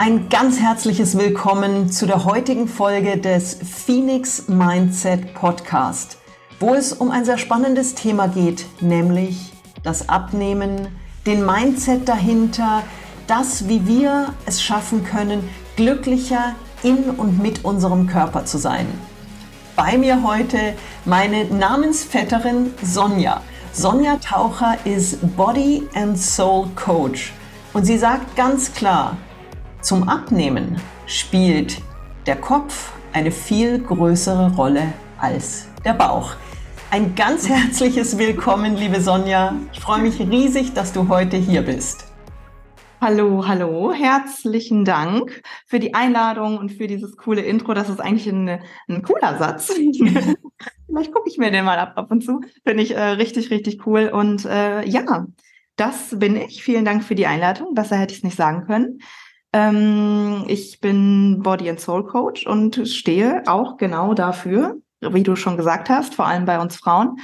Ein ganz herzliches Willkommen zu der heutigen Folge des Phoenix Mindset Podcast, wo es um ein sehr spannendes Thema geht, nämlich das Abnehmen, den Mindset dahinter, das, wie wir es schaffen können, glücklicher in und mit unserem Körper zu sein. Bei mir heute meine Namensvetterin Sonja. Sonja Taucher ist Body and Soul Coach und sie sagt ganz klar, zum Abnehmen spielt der Kopf eine viel größere Rolle als der Bauch. Ein ganz herzliches Willkommen, liebe Sonja. Ich freue mich riesig, dass du heute hier bist. Hallo, hallo, herzlichen Dank für die Einladung und für dieses coole Intro. Das ist eigentlich ein, ein cooler Satz. Vielleicht gucke ich mir den mal ab, ab und zu. Finde ich äh, richtig, richtig cool. Und äh, ja, das bin ich. Vielen Dank für die Einladung. Besser hätte ich es nicht sagen können. Ähm, ich bin Body and Soul Coach und stehe auch genau dafür, wie du schon gesagt hast, vor allem bei uns Frauen.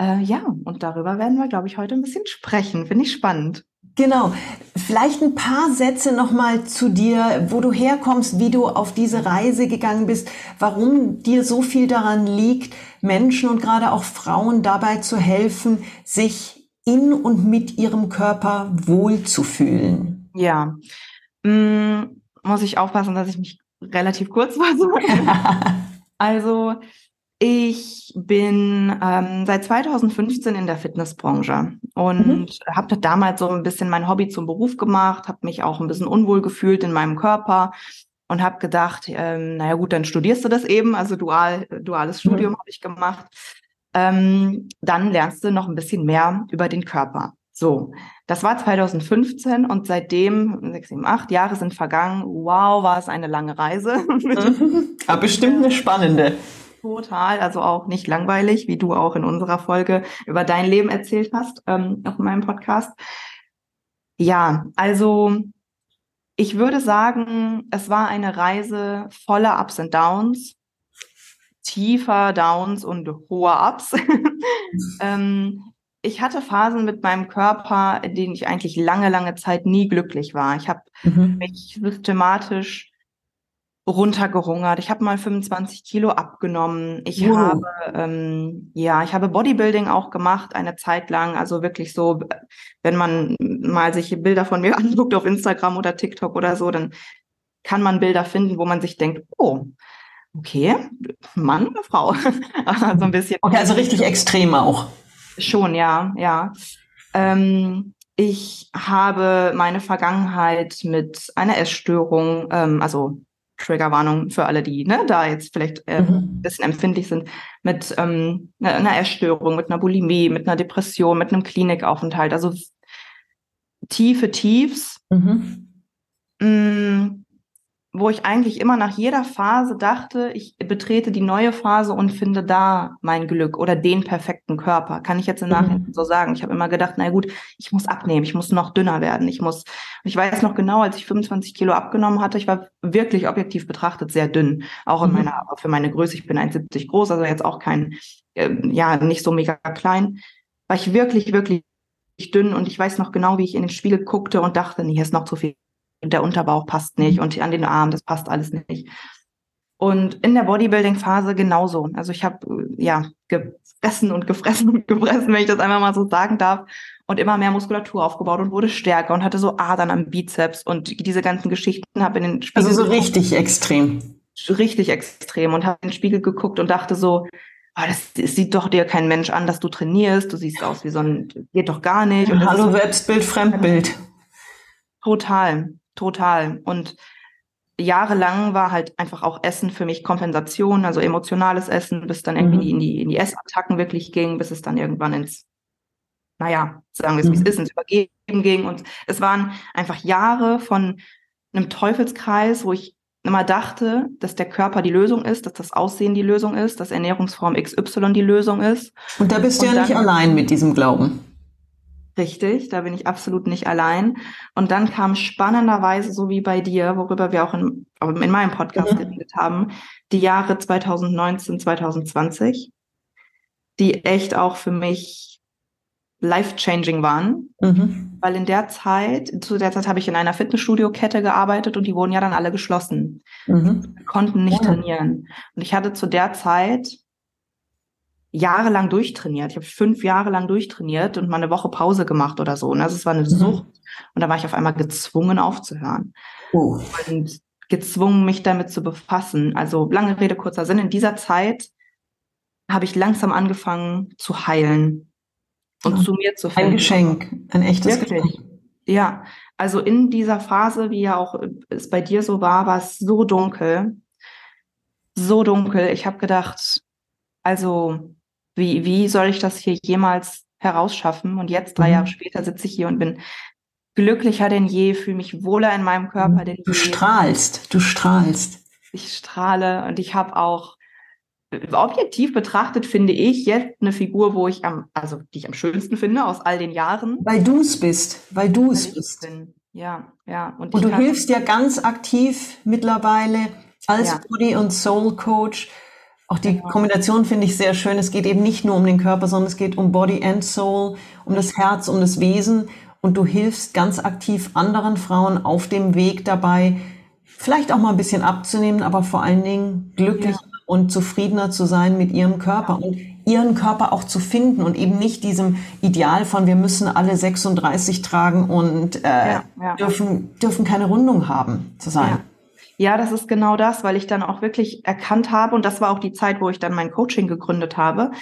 Äh, ja, und darüber werden wir, glaube ich, heute ein bisschen sprechen. Finde ich spannend. Genau. Vielleicht ein paar Sätze nochmal zu dir, wo du herkommst, wie du auf diese Reise gegangen bist, warum dir so viel daran liegt, Menschen und gerade auch Frauen dabei zu helfen, sich in und mit ihrem Körper wohlzufühlen. Ja, hm, muss ich aufpassen, dass ich mich relativ kurz fasse. also ich bin ähm, seit 2015 in der Fitnessbranche und mhm. habe damals so ein bisschen mein Hobby zum Beruf gemacht, habe mich auch ein bisschen unwohl gefühlt in meinem Körper und habe gedacht, ähm, naja gut, dann studierst du das eben, also dual, duales mhm. Studium habe ich gemacht. Ähm, dann lernst du noch ein bisschen mehr über den Körper. So, das war 2015 und seitdem, sechs, sieben, acht Jahre sind vergangen. Wow, war es eine lange Reise. Aber bestimmt eine spannende. Total, also auch nicht langweilig, wie du auch in unserer Folge über dein Leben erzählt hast, ähm, auf meinem Podcast. Ja, also ich würde sagen, es war eine Reise voller Ups und Downs, tiefer Downs und hoher Ups. ähm, ich hatte Phasen mit meinem Körper, in denen ich eigentlich lange, lange Zeit nie glücklich war. Ich habe mhm. mich systematisch runtergehungert. Ich habe mal 25 Kilo abgenommen. Ich wow. habe ähm, ja, ich habe Bodybuilding auch gemacht eine Zeit lang. Also wirklich so, wenn man mal sich Bilder von mir anguckt auf Instagram oder TikTok oder so, dann kann man Bilder finden, wo man sich denkt, oh, okay, Mann oder Frau, so ein bisschen. Okay, also richtig extrem auch. Schon, ja, ja. Ähm, ich habe meine Vergangenheit mit einer Essstörung, ähm, also Triggerwarnung für alle, die ne, da jetzt vielleicht äh, mhm. ein bisschen empfindlich sind, mit ähm, ne, einer Essstörung, mit einer Bulimie, mit einer Depression, mit einem Klinikaufenthalt, also tiefe Tiefs. Mhm. Mh, mm, wo ich eigentlich immer nach jeder Phase dachte, ich betrete die neue Phase und finde da mein Glück oder den perfekten Körper. Kann ich jetzt im Nachhinein mhm. so sagen. Ich habe immer gedacht, na gut, ich muss abnehmen, ich muss noch dünner werden, ich muss. Ich weiß noch genau, als ich 25 Kilo abgenommen hatte, ich war wirklich objektiv betrachtet sehr dünn, auch in mhm. meiner, für meine Größe. Ich bin 1,70 groß, also jetzt auch kein, äh, ja, nicht so mega klein. War ich wirklich, wirklich dünn und ich weiß noch genau, wie ich in den Spiegel guckte und dachte, nee, hier ist noch zu viel der Unterbauch passt nicht mhm. und an den Armen, das passt alles nicht. Und in der Bodybuilding-Phase genauso. Also ich habe ja gefressen und gefressen und gefressen, wenn ich das einfach mal so sagen darf. Und immer mehr Muskulatur aufgebaut und wurde stärker und hatte so Adern am Bizeps und diese ganzen Geschichten habe in den Spiegel. Also so richtig extrem. Richtig extrem und habe in den Spiegel geguckt und dachte so, oh, das, das, sieht doch dir kein Mensch an, dass du trainierst. Du siehst aus wie so ein, geht doch gar nicht. Und Hallo Selbstbild, Fremdbild. Total. Total. Und jahrelang war halt einfach auch Essen für mich Kompensation, also emotionales Essen, bis dann irgendwie mhm. in die, in die Essattacken wirklich ging, bis es dann irgendwann ins, naja, sagen wir es, wie es mhm. ist, ins Übergeben ging. Und es waren einfach Jahre von einem Teufelskreis, wo ich immer dachte, dass der Körper die Lösung ist, dass das Aussehen die Lösung ist, dass Ernährungsform XY die Lösung ist. Und da bist du ja nicht allein mit diesem Glauben. Richtig, da bin ich absolut nicht allein. Und dann kam spannenderweise, so wie bei dir, worüber wir auch in, in meinem Podcast mhm. geredet haben, die Jahre 2019, 2020, die echt auch für mich life-changing waren, mhm. weil in der Zeit, zu der Zeit habe ich in einer Fitnessstudio-Kette gearbeitet und die wurden ja dann alle geschlossen. Mhm. Wir konnten nicht ja. trainieren. Und ich hatte zu der Zeit jahrelang durchtrainiert. Ich habe fünf Jahre lang durchtrainiert und mal eine Woche Pause gemacht oder so. Und also es war eine mhm. Sucht. Und da war ich auf einmal gezwungen aufzuhören. Oh. Und gezwungen, mich damit zu befassen. Also lange Rede, kurzer Sinn. In dieser Zeit habe ich langsam angefangen zu heilen und ja. zu mir zu finden. Ein Geschenk, ein echtes Wirklich. Geschenk. Ja, also in dieser Phase, wie ja auch es bei dir so war, war es so dunkel, so dunkel. Ich habe gedacht, also wie, wie soll ich das hier jemals herausschaffen? Und jetzt, drei mhm. Jahre später, sitze ich hier und bin glücklicher denn je, fühle mich wohler in meinem Körper denn du je. Du strahlst, du strahlst. Ich strahle und ich habe auch objektiv betrachtet finde ich jetzt eine Figur, wo ich am, also die ich am schönsten finde aus all den Jahren. Weil du es bist, weil du es bist. Bin. Ja, ja. Und, und du hilfst ja ganz aktiv mittlerweile als ja. Body- und Soul-Coach. Auch die. Kombination finde ich sehr schön. Es geht eben nicht nur um den Körper, sondern es geht um Body and Soul, um das Herz, um das Wesen. Und du hilfst ganz aktiv anderen Frauen auf dem Weg dabei, vielleicht auch mal ein bisschen abzunehmen, aber vor allen Dingen glücklich ja und zufriedener zu sein mit ihrem Körper und ihren Körper auch zu finden und eben nicht diesem Ideal von wir müssen alle 36 tragen und äh, ja, ja. dürfen dürfen keine Rundung haben zu sein. Ja. das ist genau das, weil ich dann auch wirklich erkannt habe und das war auch die Zeit, wo ich dann mein Coaching gegründet habe,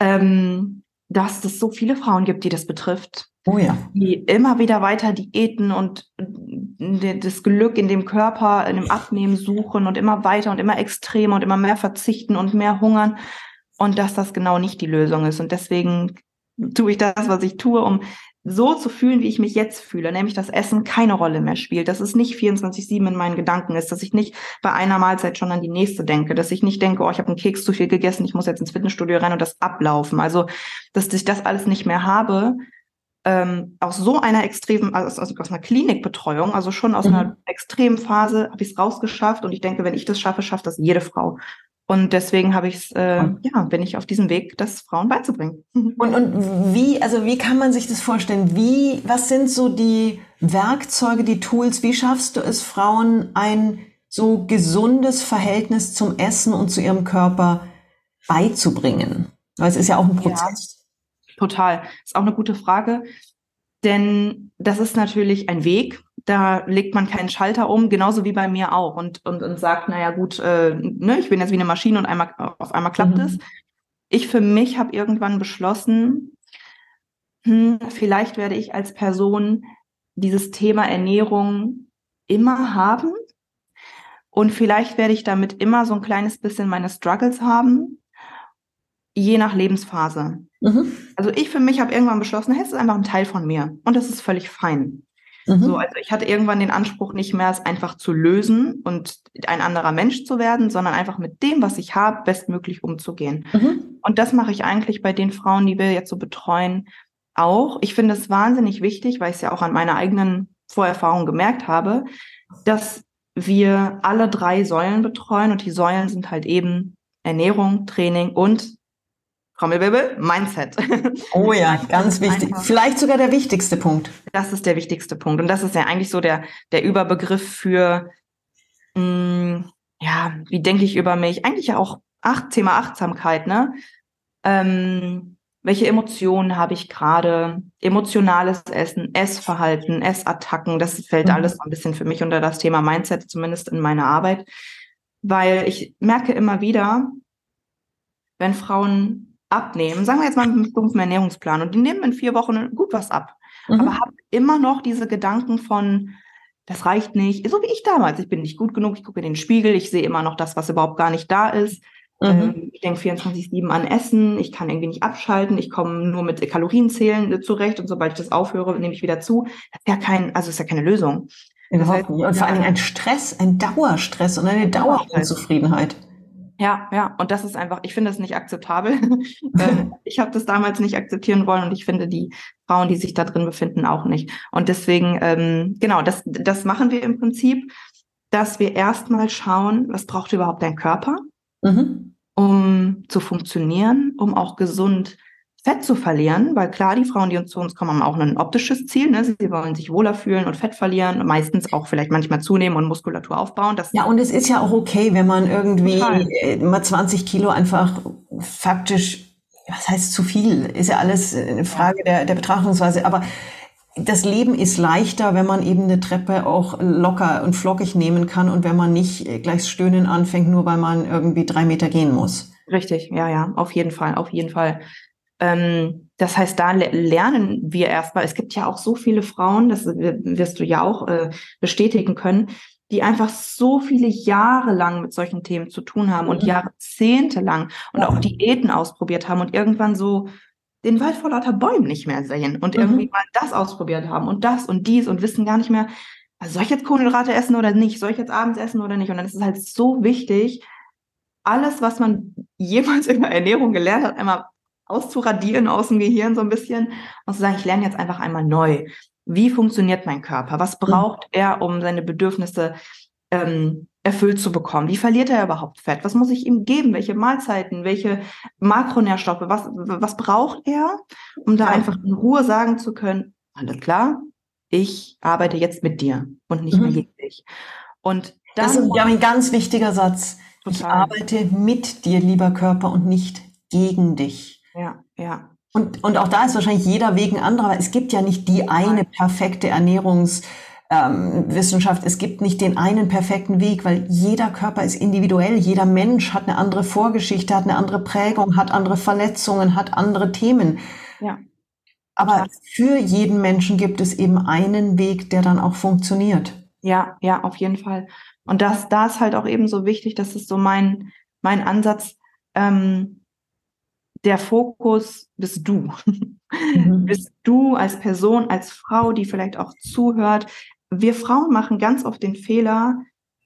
ähm, dass es so viele Frauen gibt, die das betrifft. Oh ja. Die immer wieder weiter Diäten und das Glück in dem Körper, in dem Abnehmen suchen und immer weiter und immer extremer und immer mehr verzichten und mehr hungern. Und dass das genau nicht die Lösung ist. Und deswegen tue ich das, was ich tue, um so zu fühlen, wie ich mich jetzt fühle, nämlich dass Essen keine Rolle mehr spielt, dass es nicht 24-7 in meinen Gedanken ist, dass ich nicht bei einer Mahlzeit schon an die nächste denke, dass ich nicht denke, oh, ich habe einen Keks zu viel gegessen, ich muss jetzt ins Fitnessstudio rennen und das ablaufen. Also, dass ich das alles nicht mehr habe, ähm, aus so einer extremen, also aus, aus einer Klinikbetreuung, also schon aus mhm. einer extremen Phase, habe ich es rausgeschafft und ich denke, wenn ich das schaffe, schafft das jede Frau. Und deswegen habe ich es, äh, ja, bin ich auf diesem Weg, das Frauen beizubringen. Und, und wie, also wie kann man sich das vorstellen? Wie, was sind so die Werkzeuge, die Tools? Wie schaffst du es, Frauen ein so gesundes Verhältnis zum Essen und zu ihrem Körper beizubringen? Weil es ist ja auch ein Prozess. Total. Ist auch eine gute Frage. Denn das ist natürlich ein Weg. Da legt man keinen Schalter um, genauso wie bei mir auch. Und, und, und sagt, naja, gut, äh, ne, ich bin jetzt wie eine Maschine und einmal, auf einmal klappt mhm. es. Ich für mich habe irgendwann beschlossen, hm, vielleicht werde ich als Person dieses Thema Ernährung immer haben. Und vielleicht werde ich damit immer so ein kleines bisschen meine Struggles haben je nach Lebensphase. Mhm. Also ich für mich habe irgendwann beschlossen, hey, es ist einfach ein Teil von mir und das ist völlig fein. Mhm. So, also ich hatte irgendwann den Anspruch, nicht mehr es einfach zu lösen und ein anderer Mensch zu werden, sondern einfach mit dem, was ich habe, bestmöglich umzugehen. Mhm. Und das mache ich eigentlich bei den Frauen, die wir jetzt so betreuen, auch. Ich finde es wahnsinnig wichtig, weil ich es ja auch an meiner eigenen Vorerfahrung gemerkt habe, dass wir alle drei Säulen betreuen und die Säulen sind halt eben Ernährung, Training und Trommelwirbel, Mindset. Oh ja, ganz wichtig. Einfach. Vielleicht sogar der wichtigste Punkt. Das ist der wichtigste Punkt. Und das ist ja eigentlich so der, der Überbegriff für, mh, mm, ja, wie denke ich über mich? Eigentlich ja auch Acht, Thema Achtsamkeit, ne? Ähm, welche Emotionen habe ich gerade? Emotionales Essen, Essverhalten, Essattacken, das fällt mhm. alles ein bisschen für mich unter das Thema Mindset, zumindest in meiner Arbeit. Weil ich merke immer wieder, wenn Frauen abnehmen, sagen wir jetzt mal mit einem stumpfen Ernährungsplan und die nehmen in vier Wochen gut was ab, mhm. aber haben immer noch diese Gedanken von, das reicht nicht, so wie ich damals, ich bin nicht gut genug, ich gucke in den Spiegel, ich sehe immer noch das, was überhaupt gar nicht da ist. Mhm. Ähm, ich denke 24-7 an Essen, ich kann irgendwie nicht abschalten, ich komme nur mit Kalorienzählen zurecht und sobald ich das aufhöre, nehme ich wieder zu. Das ist ja kein, also ist ja keine Lösung. Überhaupt nicht. Und vor allen Dingen ein Stress, ein Dauerstress und eine Dauerunzufriedenheit. Ja, ja, und das ist einfach, ich finde das nicht akzeptabel. Ähm, ich habe das damals nicht akzeptieren wollen und ich finde die Frauen, die sich da drin befinden, auch nicht. Und deswegen, ähm, genau, das, das machen wir im Prinzip, dass wir erstmal schauen, was braucht überhaupt dein Körper, mhm. um zu funktionieren, um auch gesund Fett zu verlieren, weil klar, die Frauen, die uns zu uns kommen, haben auch ein optisches Ziel. Ne? Sie wollen sich wohler fühlen und Fett verlieren, meistens auch vielleicht manchmal zunehmen und Muskulatur aufbauen. Das ja, und es ist ja auch okay, wenn man irgendwie total. mal 20 Kilo einfach faktisch, was heißt zu viel, ist ja alles eine Frage der, der Betrachtungsweise, aber das Leben ist leichter, wenn man eben eine Treppe auch locker und flockig nehmen kann und wenn man nicht gleich stöhnen anfängt, nur weil man irgendwie drei Meter gehen muss. Richtig, ja, ja, auf jeden Fall, auf jeden Fall. Ähm, das heißt, da lernen wir erstmal. Es gibt ja auch so viele Frauen, das wirst du ja auch äh, bestätigen können, die einfach so viele Jahre lang mit solchen Themen zu tun haben und mhm. Jahrzehnte lang und auch Diäten ausprobiert haben und irgendwann so den Wald vor lauter Bäumen nicht mehr sehen und mhm. irgendwie mal das ausprobiert haben und das und dies und wissen gar nicht mehr, also soll ich jetzt Kohlenhydrate essen oder nicht? Soll ich jetzt abends essen oder nicht? Und dann ist es halt so wichtig, alles, was man jemals in der Ernährung gelernt hat, einmal auszuradieren aus dem Gehirn so ein bisschen und zu sagen, ich lerne jetzt einfach einmal neu. Wie funktioniert mein Körper? Was mhm. braucht er, um seine Bedürfnisse ähm, erfüllt zu bekommen? Wie verliert er überhaupt Fett? Was muss ich ihm geben? Welche Mahlzeiten? Welche Makronährstoffe? Was, was braucht er, um da einfach in Ruhe sagen zu können, alles klar, ich arbeite jetzt mit dir und nicht mhm. mehr gegen dich. Und das ist ja ein ganz wichtiger Satz. Total. Ich arbeite mit dir, lieber Körper, und nicht gegen dich. Ja, ja. Und, und auch da ist wahrscheinlich jeder Weg ein anderer, weil es gibt ja nicht die eine perfekte Ernährungswissenschaft. Ähm, es gibt nicht den einen perfekten Weg, weil jeder Körper ist individuell. Jeder Mensch hat eine andere Vorgeschichte, hat eine andere Prägung, hat andere Verletzungen, hat andere Themen. Ja. Aber für jeden Menschen gibt es eben einen Weg, der dann auch funktioniert. Ja, ja, auf jeden Fall. Und das, da ist halt auch eben so wichtig, das ist so mein, mein Ansatz, ähm, der Fokus bist du. Mhm. bist du als Person, als Frau, die vielleicht auch zuhört. Wir Frauen machen ganz oft den Fehler,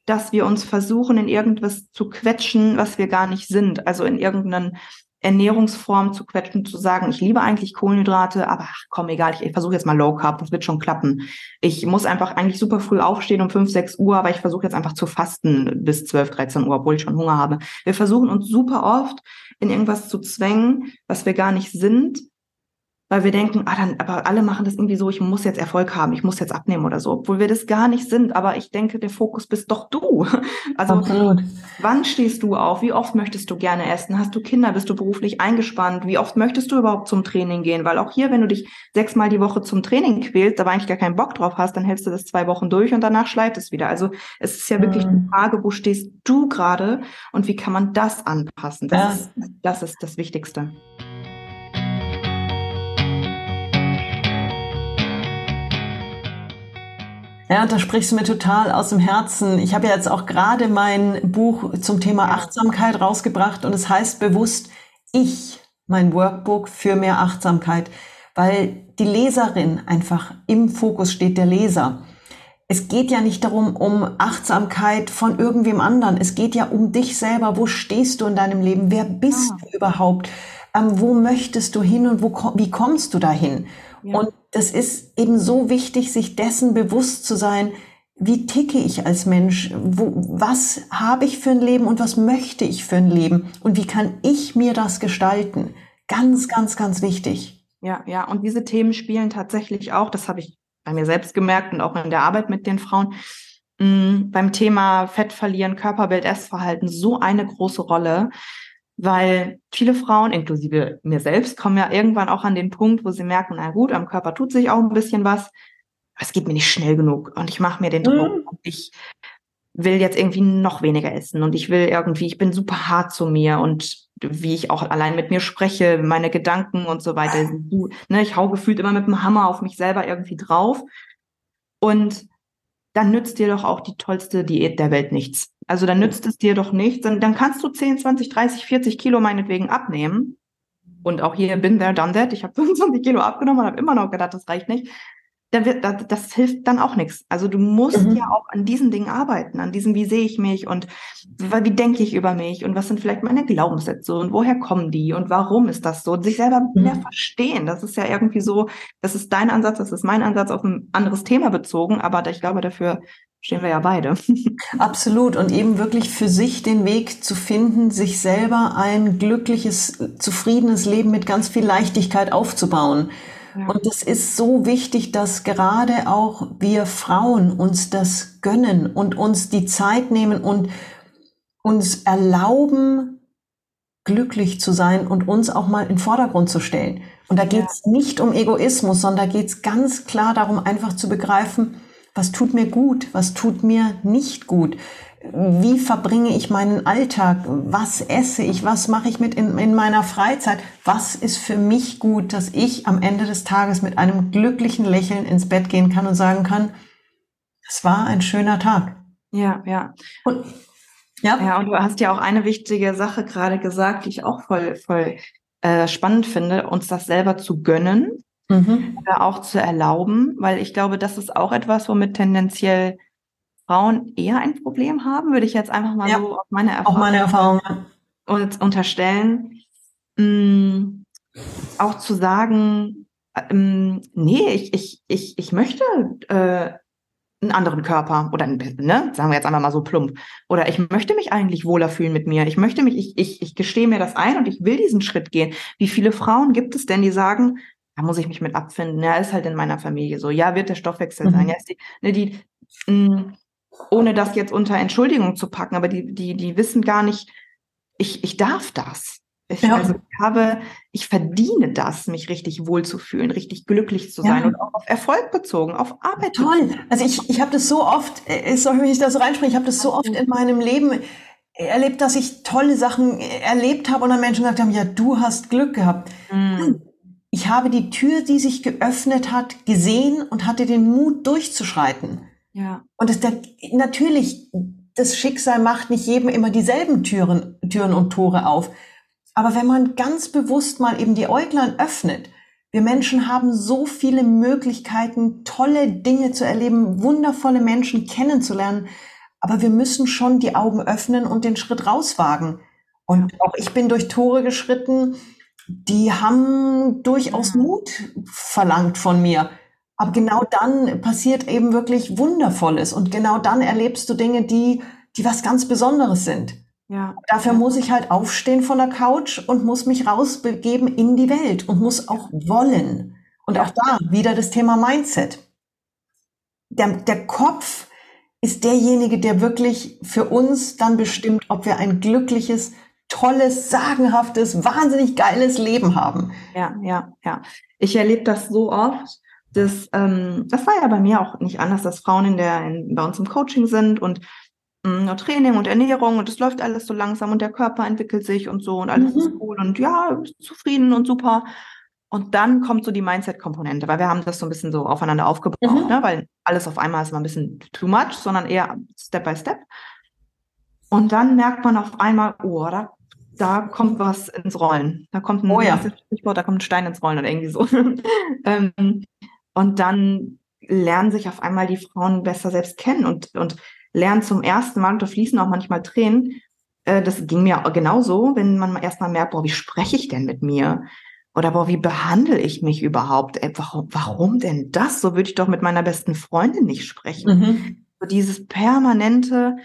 dass wir uns versuchen, in irgendwas zu quetschen, was wir gar nicht sind. Also in irgendeinen Ernährungsform zu quetschen, zu sagen, ich liebe eigentlich Kohlenhydrate, aber ach, komm, egal, ich, ich versuche jetzt mal Low Carb, das wird schon klappen. Ich muss einfach eigentlich super früh aufstehen um 5, 6 Uhr, aber ich versuche jetzt einfach zu fasten bis 12, 13 Uhr, obwohl ich schon Hunger habe. Wir versuchen uns super oft in irgendwas zu zwängen, was wir gar nicht sind, weil wir denken, ah, dann, aber alle machen das irgendwie so, ich muss jetzt Erfolg haben, ich muss jetzt abnehmen oder so, obwohl wir das gar nicht sind. Aber ich denke, der Fokus bist doch du. Also, Absolut. wann stehst du auf? Wie oft möchtest du gerne essen? Hast du Kinder? Bist du beruflich eingespannt? Wie oft möchtest du überhaupt zum Training gehen? Weil auch hier, wenn du dich sechsmal die Woche zum Training quälst, aber eigentlich gar keinen Bock drauf hast, dann hältst du das zwei Wochen durch und danach schleift es wieder. Also, es ist ja wirklich mhm. eine Frage, wo stehst du gerade und wie kann man das anpassen? Das, ja. ist, das ist das Wichtigste. Ja, da sprichst du mir total aus dem Herzen. Ich habe ja jetzt auch gerade mein Buch zum Thema Achtsamkeit rausgebracht und es heißt bewusst Ich, mein Workbook für mehr Achtsamkeit, weil die Leserin einfach im Fokus steht, der Leser. Es geht ja nicht darum, um Achtsamkeit von irgendwem anderen. Es geht ja um dich selber. Wo stehst du in deinem Leben? Wer bist ah. du überhaupt? Ähm, wo möchtest du hin und wo, wie kommst du dahin? Ja. Und das ist eben so wichtig, sich dessen bewusst zu sein, wie ticke ich als Mensch? Wo, was habe ich für ein Leben und was möchte ich für ein Leben? Und wie kann ich mir das gestalten? Ganz, ganz, ganz wichtig. Ja, ja. Und diese Themen spielen tatsächlich auch, das habe ich bei mir selbst gemerkt und auch in der Arbeit mit den Frauen, mh, mm, beim Thema Fett verlieren, Körperbild, Essverhalten so eine große Rolle weil viele Frauen, inklusive mir selbst, kommen ja irgendwann auch an den Punkt, wo sie merken, na gut, am Körper tut sich auch ein bisschen was, aber es geht mir nicht schnell genug und ich mache mir den Druck mhm. und ich will jetzt irgendwie noch weniger essen und ich will irgendwie, ich bin super hart zu mir und wie ich auch allein mit mir spreche, meine Gedanken und so weiter. Ne, ich hau gefühlt immer mit dem Hammer auf mich selber irgendwie drauf. Und dann nützt dir doch auch die tollste Diät der Welt nichts. Also dann nützt es dir doch nichts. Dann, dann kannst du 10, 20, 30, 40 Kilo meinetwegen abnehmen. Und auch hier bin there, done that. Ich habe 25 Kilo abgenommen und habe immer noch gedacht, das reicht nicht. Dann wird, das, das hilft dann auch nichts. Also du musst mhm. ja auch an diesen Dingen arbeiten, an diesem, wie sehe ich mich und wie, denke ich über mich und was sind vielleicht meine Glaubenssätze und woher kommen die und warum ist das so und sich selber mhm. mehr verstehen. Das ist ja irgendwie so, das ist dein Ansatz, das ist mein Ansatz auf ein anderes Thema bezogen, aber ich glaube, dafür stehen wir ja beide. Absolut. Und eben wirklich für sich den Weg zu finden, sich selber ein glückliches, zufriedenes Leben mit ganz viel Leichtigkeit aufzubauen. Und es ist so wichtig, dass gerade auch wir Frauen uns das gönnen und uns die Zeit nehmen und uns erlauben, glücklich zu sein und uns auch mal in den Vordergrund zu stellen. Und da geht es ja. nicht um Egoismus, sondern da geht es ganz klar darum, einfach zu begreifen, was tut mir gut, was tut mir nicht gut wie verbringe ich meinen Alltag, was esse ich, was mache ich mit in, in, meiner Freizeit, was ist für mich gut, dass ich am Ende des Tages mit einem glücklichen Lächeln ins Bett gehen kann und sagen kann, es war ein schöner Tag. Ja, ja. Und, ja. ja, und du hast ja auch eine wichtige Sache gerade gesagt, die ich auch voll, voll äh, spannend finde, uns das selber zu gönnen, mhm. auch zu erlauben, weil ich glaube, das ist auch etwas, womit tendenziell Frauen eher ein Problem haben, würde ich jetzt einfach mal ja, so auf meine Erfahrung, auch meine Erfahrung. Und unterstellen. Mm, auch zu sagen, ähm, nee, ich, ich, ich, ich möchte äh, einen anderen Körper oder ne, sagen wir jetzt einfach mal so plump. Oder ich möchte mich eigentlich wohler fühlen mit mir. Ich möchte mich, ich, ich, ich gestehe mir das ein und ich will diesen Schritt gehen. Wie viele Frauen gibt es denn, die sagen, da muss ich mich mit abfinden. Ja, ist halt in meiner Familie so. Ja, wird der Stoffwechsel mhm. sein. Ja, ist die, ne, die, mh, mm, ohne das jetzt unter Entschuldigung zu packen, aber die, die, die wissen gar nicht, ich, ich darf das. Ich, ja. also ich habe, ich verdiene das, mich richtig wohlzufühlen, richtig glücklich zu sein ja. und auch auf Erfolg bezogen, auf Arbeit. Toll. Also ich, ich habe das so oft, äh, sorry, wenn ich da so reinspreche, ich habe das so oft in meinem Leben erlebt, dass ich tolle Sachen erlebt habe und dann Menschen gesagt haben, ja, du hast Glück gehabt. Mhm. Ich habe die Tür, die sich geöffnet hat, gesehen und hatte den Mut durchzuschreiten. Ja. Und das, der, natürlich, das Schicksal macht nicht jedem immer dieselben Türen, Türen und Tore auf. Aber wenn man ganz bewusst mal eben die Äuglein öffnet, wir Menschen haben so viele Möglichkeiten, tolle Dinge zu erleben, wundervolle Menschen kennenzulernen. Aber wir müssen schon die Augen öffnen und den Schritt rauswagen. Und auch ich bin durch Tore geschritten, die haben durchaus Mut verlangt von mir. Aber genau dann passiert eben wirklich Wundervolles und genau dann erlebst du Dinge, die, die was ganz Besonderes sind. Ja. Dafür muss ich halt aufstehen von der Couch und muss mich rausbegeben in die Welt und muss auch wollen. Und auch da wieder das Thema Mindset. Der, der Kopf ist derjenige, der wirklich für uns dann bestimmt, ob wir ein glückliches, tolles, sagenhaftes, wahnsinnig geiles Leben haben. Ja, ja, ja. Ich erlebe das so oft das, ähm, das war ja bei mir auch nicht anders, dass Frauen in der, in, bei uns im Coaching sind und mh, mm, Training und Ernährung und es läuft alles so langsam und der Körper entwickelt sich und so und alles mhm. ist cool und ja, zufrieden und super. Und dann kommt so die Mindset-Komponente, weil wir haben das so ein bisschen so aufeinander aufgebaut, mhm. ne? weil alles auf einmal ist mal ein bisschen too much, sondern eher Step by Step. Und dann merkt man auf einmal, oh, da, da kommt was ins Rollen. Da kommt ein, oh ja. da kommt ein Stein ins Rollen oder irgendwie so. ähm, und dann lernen sich auf einmal die Frauen besser selbst kennen und, und lernen zum ersten Mal, und da fließen auch manchmal Tränen. Äh, das ging mir genauso, wenn man erstmal merkt, boah, wie spreche ich denn mit mir? Oder boah, wie behandle ich mich überhaupt? Ey, warum, warum denn das? So würde ich doch mit meiner besten Freundin nicht sprechen. Mhm. So dieses permanente,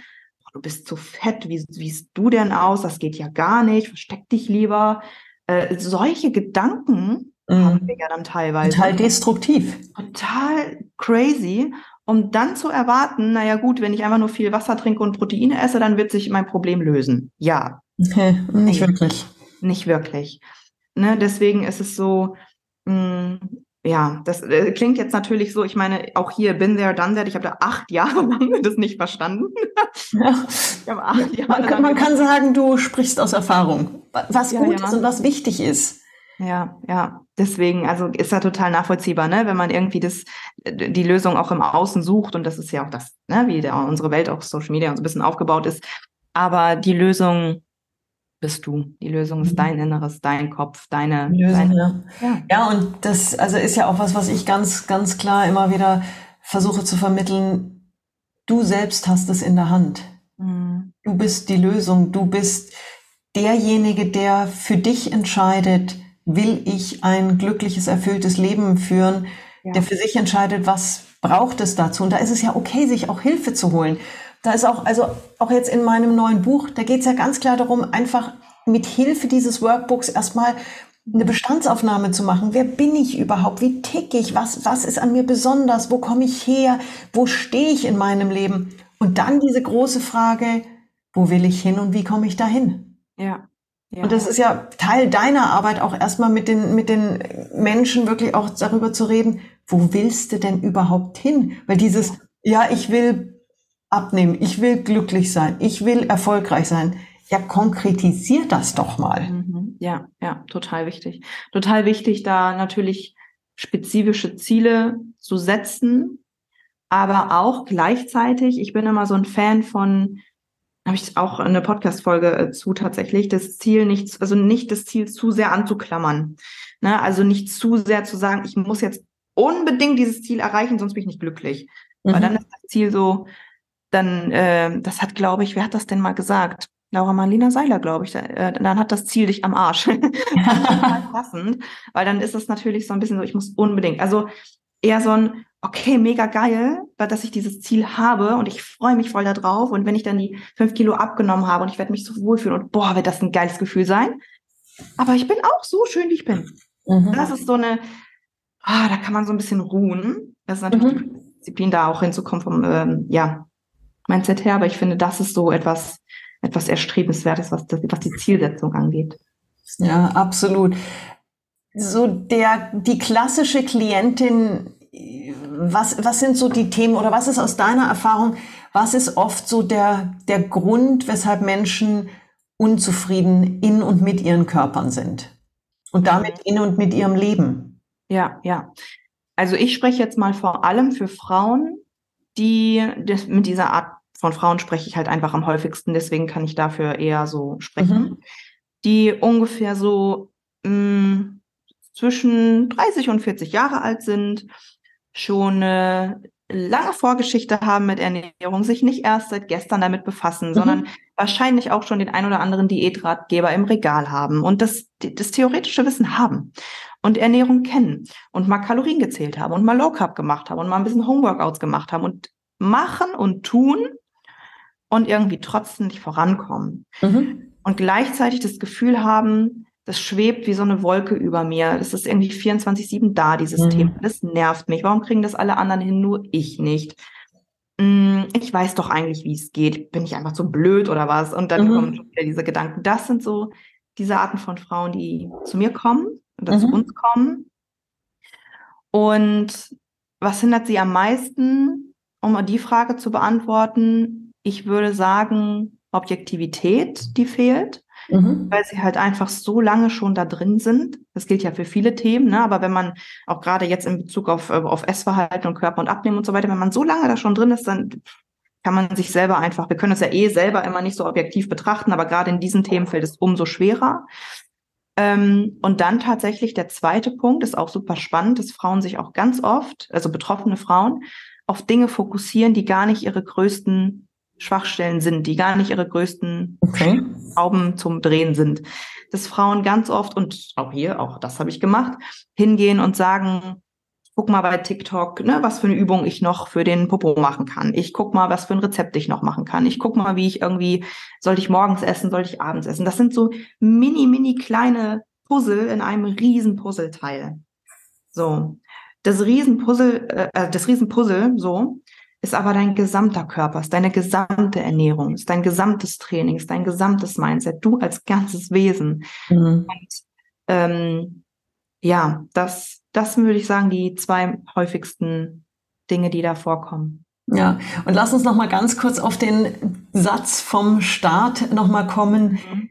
boah, du bist zu fett, wie siehst du denn aus? Das geht ja gar nicht, versteck dich lieber. Äh, solche Gedanken haben mhm. wir ja dann teilweise. Total destruktiv. Total crazy. Um dann zu erwarten, naja gut, wenn ich einfach nur viel Wasser trinke und Proteine esse, dann wird sich mein Problem lösen. Ja. Okay, nicht nee, wirklich. Nicht wirklich. Ne, deswegen ist es so, mh, mm, ja, das äh, klingt jetzt natürlich so, ich meine, auch hier, bin there, done that, ich habe da acht Jahre lang das nicht verstanden. Ja. Ich habe acht Jahre man, kann, man kann sagen, du sprichst aus Erfahrung, was ja, gut ja. ist und was wichtig ist. Ja, ja. Deswegen, also ist ja total nachvollziehbar, ne? wenn man irgendwie das, die Lösung auch im Außen sucht. Und das ist ja auch das, ne? wie der, unsere Welt auch Social Media und so ein bisschen aufgebaut ist. Aber die Lösung bist du. Die Lösung ist mhm. dein Inneres, dein Kopf, deine Lösung. Deine, ja. ja. ja, und das also ist ja auch was, was ich ganz, ganz klar immer wieder versuche zu vermitteln. Du selbst hast es in der Hand. Mhm. Du bist die Lösung. Du bist derjenige, der für dich entscheidet, will ich ein glückliches, erfülltes Leben führen, ja. der für sich entscheidet, was braucht es dazu. Und da ist es ja okay, sich auch Hilfe zu holen. Da ist auch, also auch jetzt in meinem neuen Buch, da geht es ja ganz klar darum, einfach mit Hilfe dieses Workbooks erstmal eine Bestandsaufnahme zu machen. Wer bin ich überhaupt? Wie tick ich? Was, was ist an mir besonders? Wo komme ich her? Wo stehe ich in meinem Leben? Und dann diese große Frage, wo will ich hin und wie komme ich dahin? Ja. Ja. Und das ist ja Teil deiner Arbeit, auch erstmal mit den, mit den Menschen wirklich auch darüber zu reden, wo willst du denn überhaupt hin? Weil dieses, ja, ich will abnehmen, ich will glücklich sein, ich will erfolgreich sein. Ja, konkretisiert das doch mal. Mhm. Ja, ja, total wichtig. Total wichtig, da natürlich spezifische Ziele zu setzen, aber auch gleichzeitig, ich bin immer so ein Fan von, habe ich auch eine Podcast-Folge äh, zu tatsächlich, das Ziel nicht, also nicht das Ziel zu sehr anzuklammern. Ne? Also nicht zu sehr zu sagen, ich muss jetzt unbedingt dieses Ziel erreichen, sonst bin ich nicht glücklich. Mhm. Weil dann ist das Ziel so, dann, äh, das hat, glaube ich, wer hat das denn mal gesagt? Laura Marlina Seiler, glaube ich, äh, dann hat das Ziel dich am Arsch. passend, weil dann ist es natürlich so ein bisschen so, ich muss unbedingt, also eher so ein, okay, mega geil, dass ich dieses Ziel habe und ich freue mich voll darauf und wenn ich dann die fünf Kilo abgenommen habe und ich werde mich so wohlfühlen und boah, wird das ein geiles Gefühl sein. Aber ich bin auch so schön, wie ich bin. Mhm. Das ist so eine, ah, da kann man so ein bisschen ruhen. Das ist natürlich mhm. die Disziplin, da auch hinzukommen vom, ähm, ja, Mindset her, aber ich finde, das ist so etwas, etwas Erstrebenswertes, was, das, was die Zielsetzung angeht. Ja, absolut. So der, die klassische Klientin, was, was sind so die Themen oder was ist aus deiner Erfahrung, was ist oft so der, der Grund, weshalb Menschen unzufrieden in und mit ihren Körpern sind? Und damit in und mit ihrem Leben? Ja, ja. Also ich spreche jetzt mal vor allem für Frauen, die das, mit dieser Art von Frauen spreche ich halt einfach am häufigsten, deswegen kann ich dafür eher so sprechen, mhm. die ungefähr so mh, mm, zwischen 30 und 40 Jahre alt sind, schon eine lange Vorgeschichte haben mit Ernährung, sich nicht erst seit gestern damit befassen, mhm. sondern wahrscheinlich auch schon den ein oder anderen Diätratgeber im Regal haben und das, das theoretische Wissen haben und Ernährung kennen und mal Kalorien gezählt haben und mal Low Carb gemacht haben und mal ein bisschen Homeworkouts gemacht haben und machen und tun und irgendwie trotzdem nicht vorankommen. Mhm. Und gleichzeitig das Gefühl haben, das schwebt wie so eine Wolke über mir. Das ist irgendwie 24-7 da, dieses mhm. Thema. Das nervt mich. Warum kriegen das alle anderen hin, nur ich nicht? Hm, ich weiß doch eigentlich, wie es geht. Bin ich einfach so blöd oder was? Und dann mhm. kommen schon wieder diese Gedanken. Das sind so diese Arten von Frauen, die zu mir kommen oder mhm. zu uns kommen. Und was hindert sie am meisten, um die Frage zu beantworten? ich würde sagen, Objektivität, die fehlt, mhm. weil sie halt einfach so lange schon da drin sind. Das gilt ja für viele Themen, ne? aber wenn man auch gerade jetzt in Bezug auf, äh, auf Essverhalten und Körper und Abnehmen und so weiter, wenn man so lange da schon drin ist, dann kann man sich selber einfach, wir können es ja eh selber immer nicht so objektiv betrachten, aber gerade in diesen Themen fällt es umso schwerer. Ähm, und dann tatsächlich der zweite Punkt ist auch super spannend, dass Frauen sich auch ganz oft, also betroffene Frauen, auf Dinge fokussieren, die gar nicht ihre größten Schwachstellen sind, die gar nicht ihre größten okay. Schrauben zum Drehen sind. Dass Frauen ganz oft, und auch hier, auch das habe ich gemacht, hingehen und sagen, guck mal bei TikTok, ne, was für eine Übung ich noch für den Popo machen kann. Ich guck mal, was für ein Rezept ich noch machen kann. Ich guck mal, wie ich irgendwie, soll ich morgens essen, soll ich abends essen. Das sind so mini, mini kleine Puzzle in einem riesen Puzzleteil. So. Das Riesenpuzzle, äh, äh das Riesenpuzzle, so, ist aber dein gesamter Körper, ist deine gesamte Ernährung, ist dein gesamtes Training, ist dein gesamtes Mindset, du als ganzes Wesen. Mhm. Und ähm, ja, das, das würde ich sagen, die zwei häufigsten Dinge, die da vorkommen. Ja, und lass uns noch mal ganz kurz auf den Satz vom Start noch mal kommen. Mhm.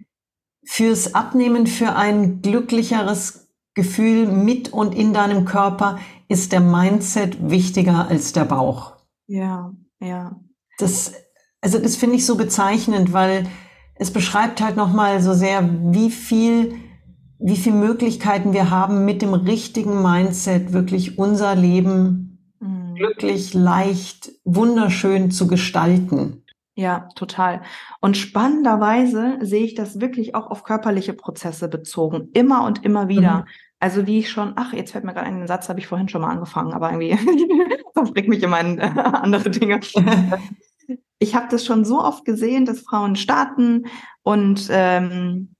Fürs Abnehmen, für ein glücklicheres Gefühl mit und in deinem Körper ist der Mindset wichtiger als der Bauch. Ja, ja. Das, also das finde ich so bezeichnend, weil es beschreibt halt nochmal so sehr, wie viel, wie viel Möglichkeiten wir haben, mit dem richtigen Mindset wirklich unser Leben mhm. glücklich, leicht, wunderschön zu gestalten. Ja, total. Und spannenderweise sehe ich das wirklich auch auf körperliche Prozesse bezogen, immer und immer wieder. Mhm. Also wie ich schon, ach, jetzt fällt mir gerade ein Satz, habe ich vorhin schon mal angefangen, aber irgendwie verstrickt mich immer in äh, andere Dinge. ich habe das schon so oft gesehen, dass Frauen starten und ähm,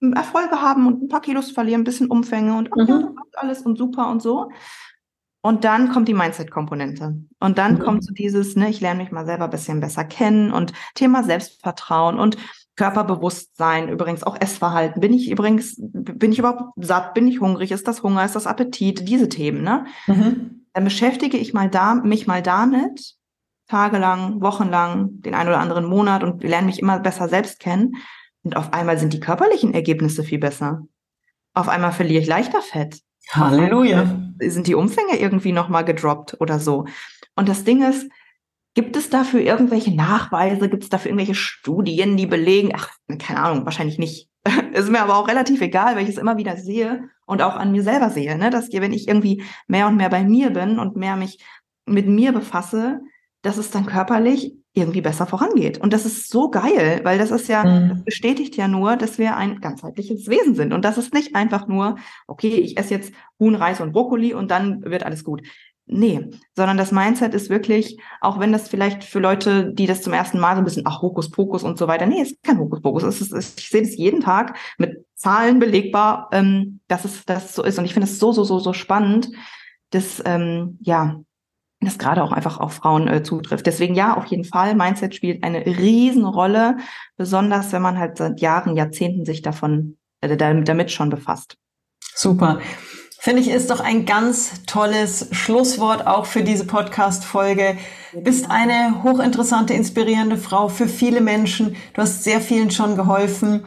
Erfolge haben und ein paar Kilos verlieren, ein bisschen Umfänge und ach, mhm. ja, alles und super und so. Und dann kommt die Mindset-Komponente. Und dann mhm. kommt so dieses, ne, ich lerne mich mal selber ein bisschen besser kennen und Thema Selbstvertrauen und Körperbewusstsein, übrigens auch Essverhalten. Bin ich übrigens, bin ich überhaupt satt? Bin ich hungrig? Ist das Hunger? Ist das Appetit? Diese Themen, ne? Mhm. Dann beschäftige ich mal da, mich mal damit, tagelang, wochenlang, den einen oder anderen Monat und lerne mich immer besser selbst kennen. Und auf einmal sind die körperlichen Ergebnisse viel besser. Auf einmal verliere ich leichter Fett. Halleluja. Sind die Umfänge irgendwie nochmal gedroppt oder so? Und das Ding ist, gibt es dafür irgendwelche Nachweise? Gibt es dafür irgendwelche Studien, die belegen? Ach, keine Ahnung, wahrscheinlich nicht. ist mir aber auch relativ egal, weil ich es immer wieder sehe und auch an mir selber sehe, ne? dass wenn ich irgendwie mehr und mehr bei mir bin und mehr mich mit mir befasse, dass es dann körperlich irgendwie besser vorangeht. Und das ist so geil, weil das ist ja, mhm. das bestätigt ja nur, dass wir ein ganzheitliches Wesen sind. Und das ist nicht einfach nur, okay, ich esse jetzt Huhn, Reis und Brokkoli und dann wird alles gut. Nee, sondern das Mindset ist wirklich, auch wenn das vielleicht für Leute, die das zum ersten Mal so ein bisschen, ach, Hokuspokus und so weiter, nee, es ist kein Hokuspokus. Es ist, es, ich sehe das jeden Tag mit Zahlen belegbar, ähm, dass es das so ist. Und ich finde es so, so, so, so spannend, dass, ähm, ja, das gerade auch einfach auf Frauen äh, zutrifft. Deswegen ja, auf jeden Fall, Mindset spielt eine Riesenrolle, besonders wenn man halt seit Jahren, Jahrzehnten sich davon, äh, damit schon befasst. Super. Finde ich, ist doch ein ganz tolles Schlusswort auch für diese Podcast-Folge. Bist eine hochinteressante, inspirierende Frau für viele Menschen. Du hast sehr vielen schon geholfen.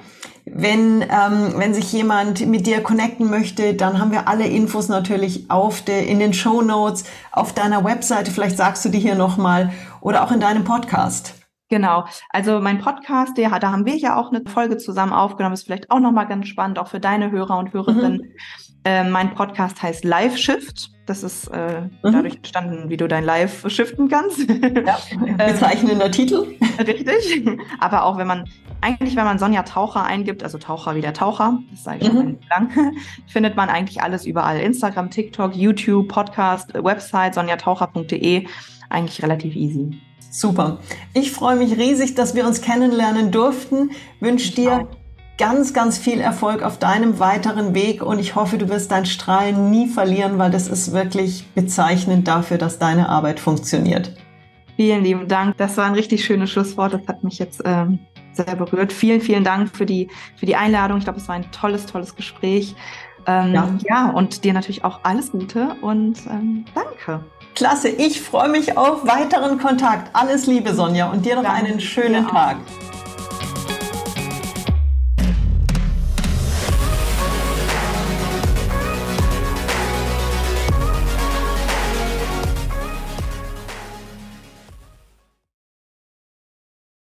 Wenn, ähm, wenn sich jemand mit dir connecten möchte, dann haben wir alle Infos natürlich auf de, in den Show Notes, auf deiner Webseite. Vielleicht sagst du die hier nochmal oder auch in deinem Podcast. Genau. Also mein Podcast, der, da haben wir ja auch eine Folge zusammen aufgenommen. Ist vielleicht auch nochmal ganz spannend, auch für deine Hörer und Hörerinnen. Mhm. Äh, mein Podcast heißt Live Shift. Das ist äh, mhm. dadurch entstanden, wie du dein Live shiften kannst. Ja, bezeichnender Titel. Richtig. Aber auch wenn man, eigentlich wenn man Sonja Taucher eingibt, also Taucher wie der Taucher, das sage ich schon mhm. lang, findet man eigentlich alles überall. Instagram, TikTok, YouTube, Podcast, Website, sonjataucher.de. Eigentlich relativ easy. Super. Ich freue mich riesig, dass wir uns kennenlernen durften. Wünsche dir ganz, ganz viel Erfolg auf deinem weiteren Weg und ich hoffe, du wirst dein Strahlen nie verlieren, weil das ist wirklich bezeichnend dafür, dass deine Arbeit funktioniert. Vielen lieben Dank. Das war ein richtig schönes Schlusswort. Das hat mich jetzt ähm, sehr berührt. Vielen, vielen Dank für die, für die Einladung. Ich glaube, es war ein tolles, tolles Gespräch. Ähm, ja. ja, und dir natürlich auch alles Gute und ähm, danke. Klasse, ich freue mich auf weiteren Kontakt. Alles Liebe, Sonja, und dir noch danke einen schönen Tag.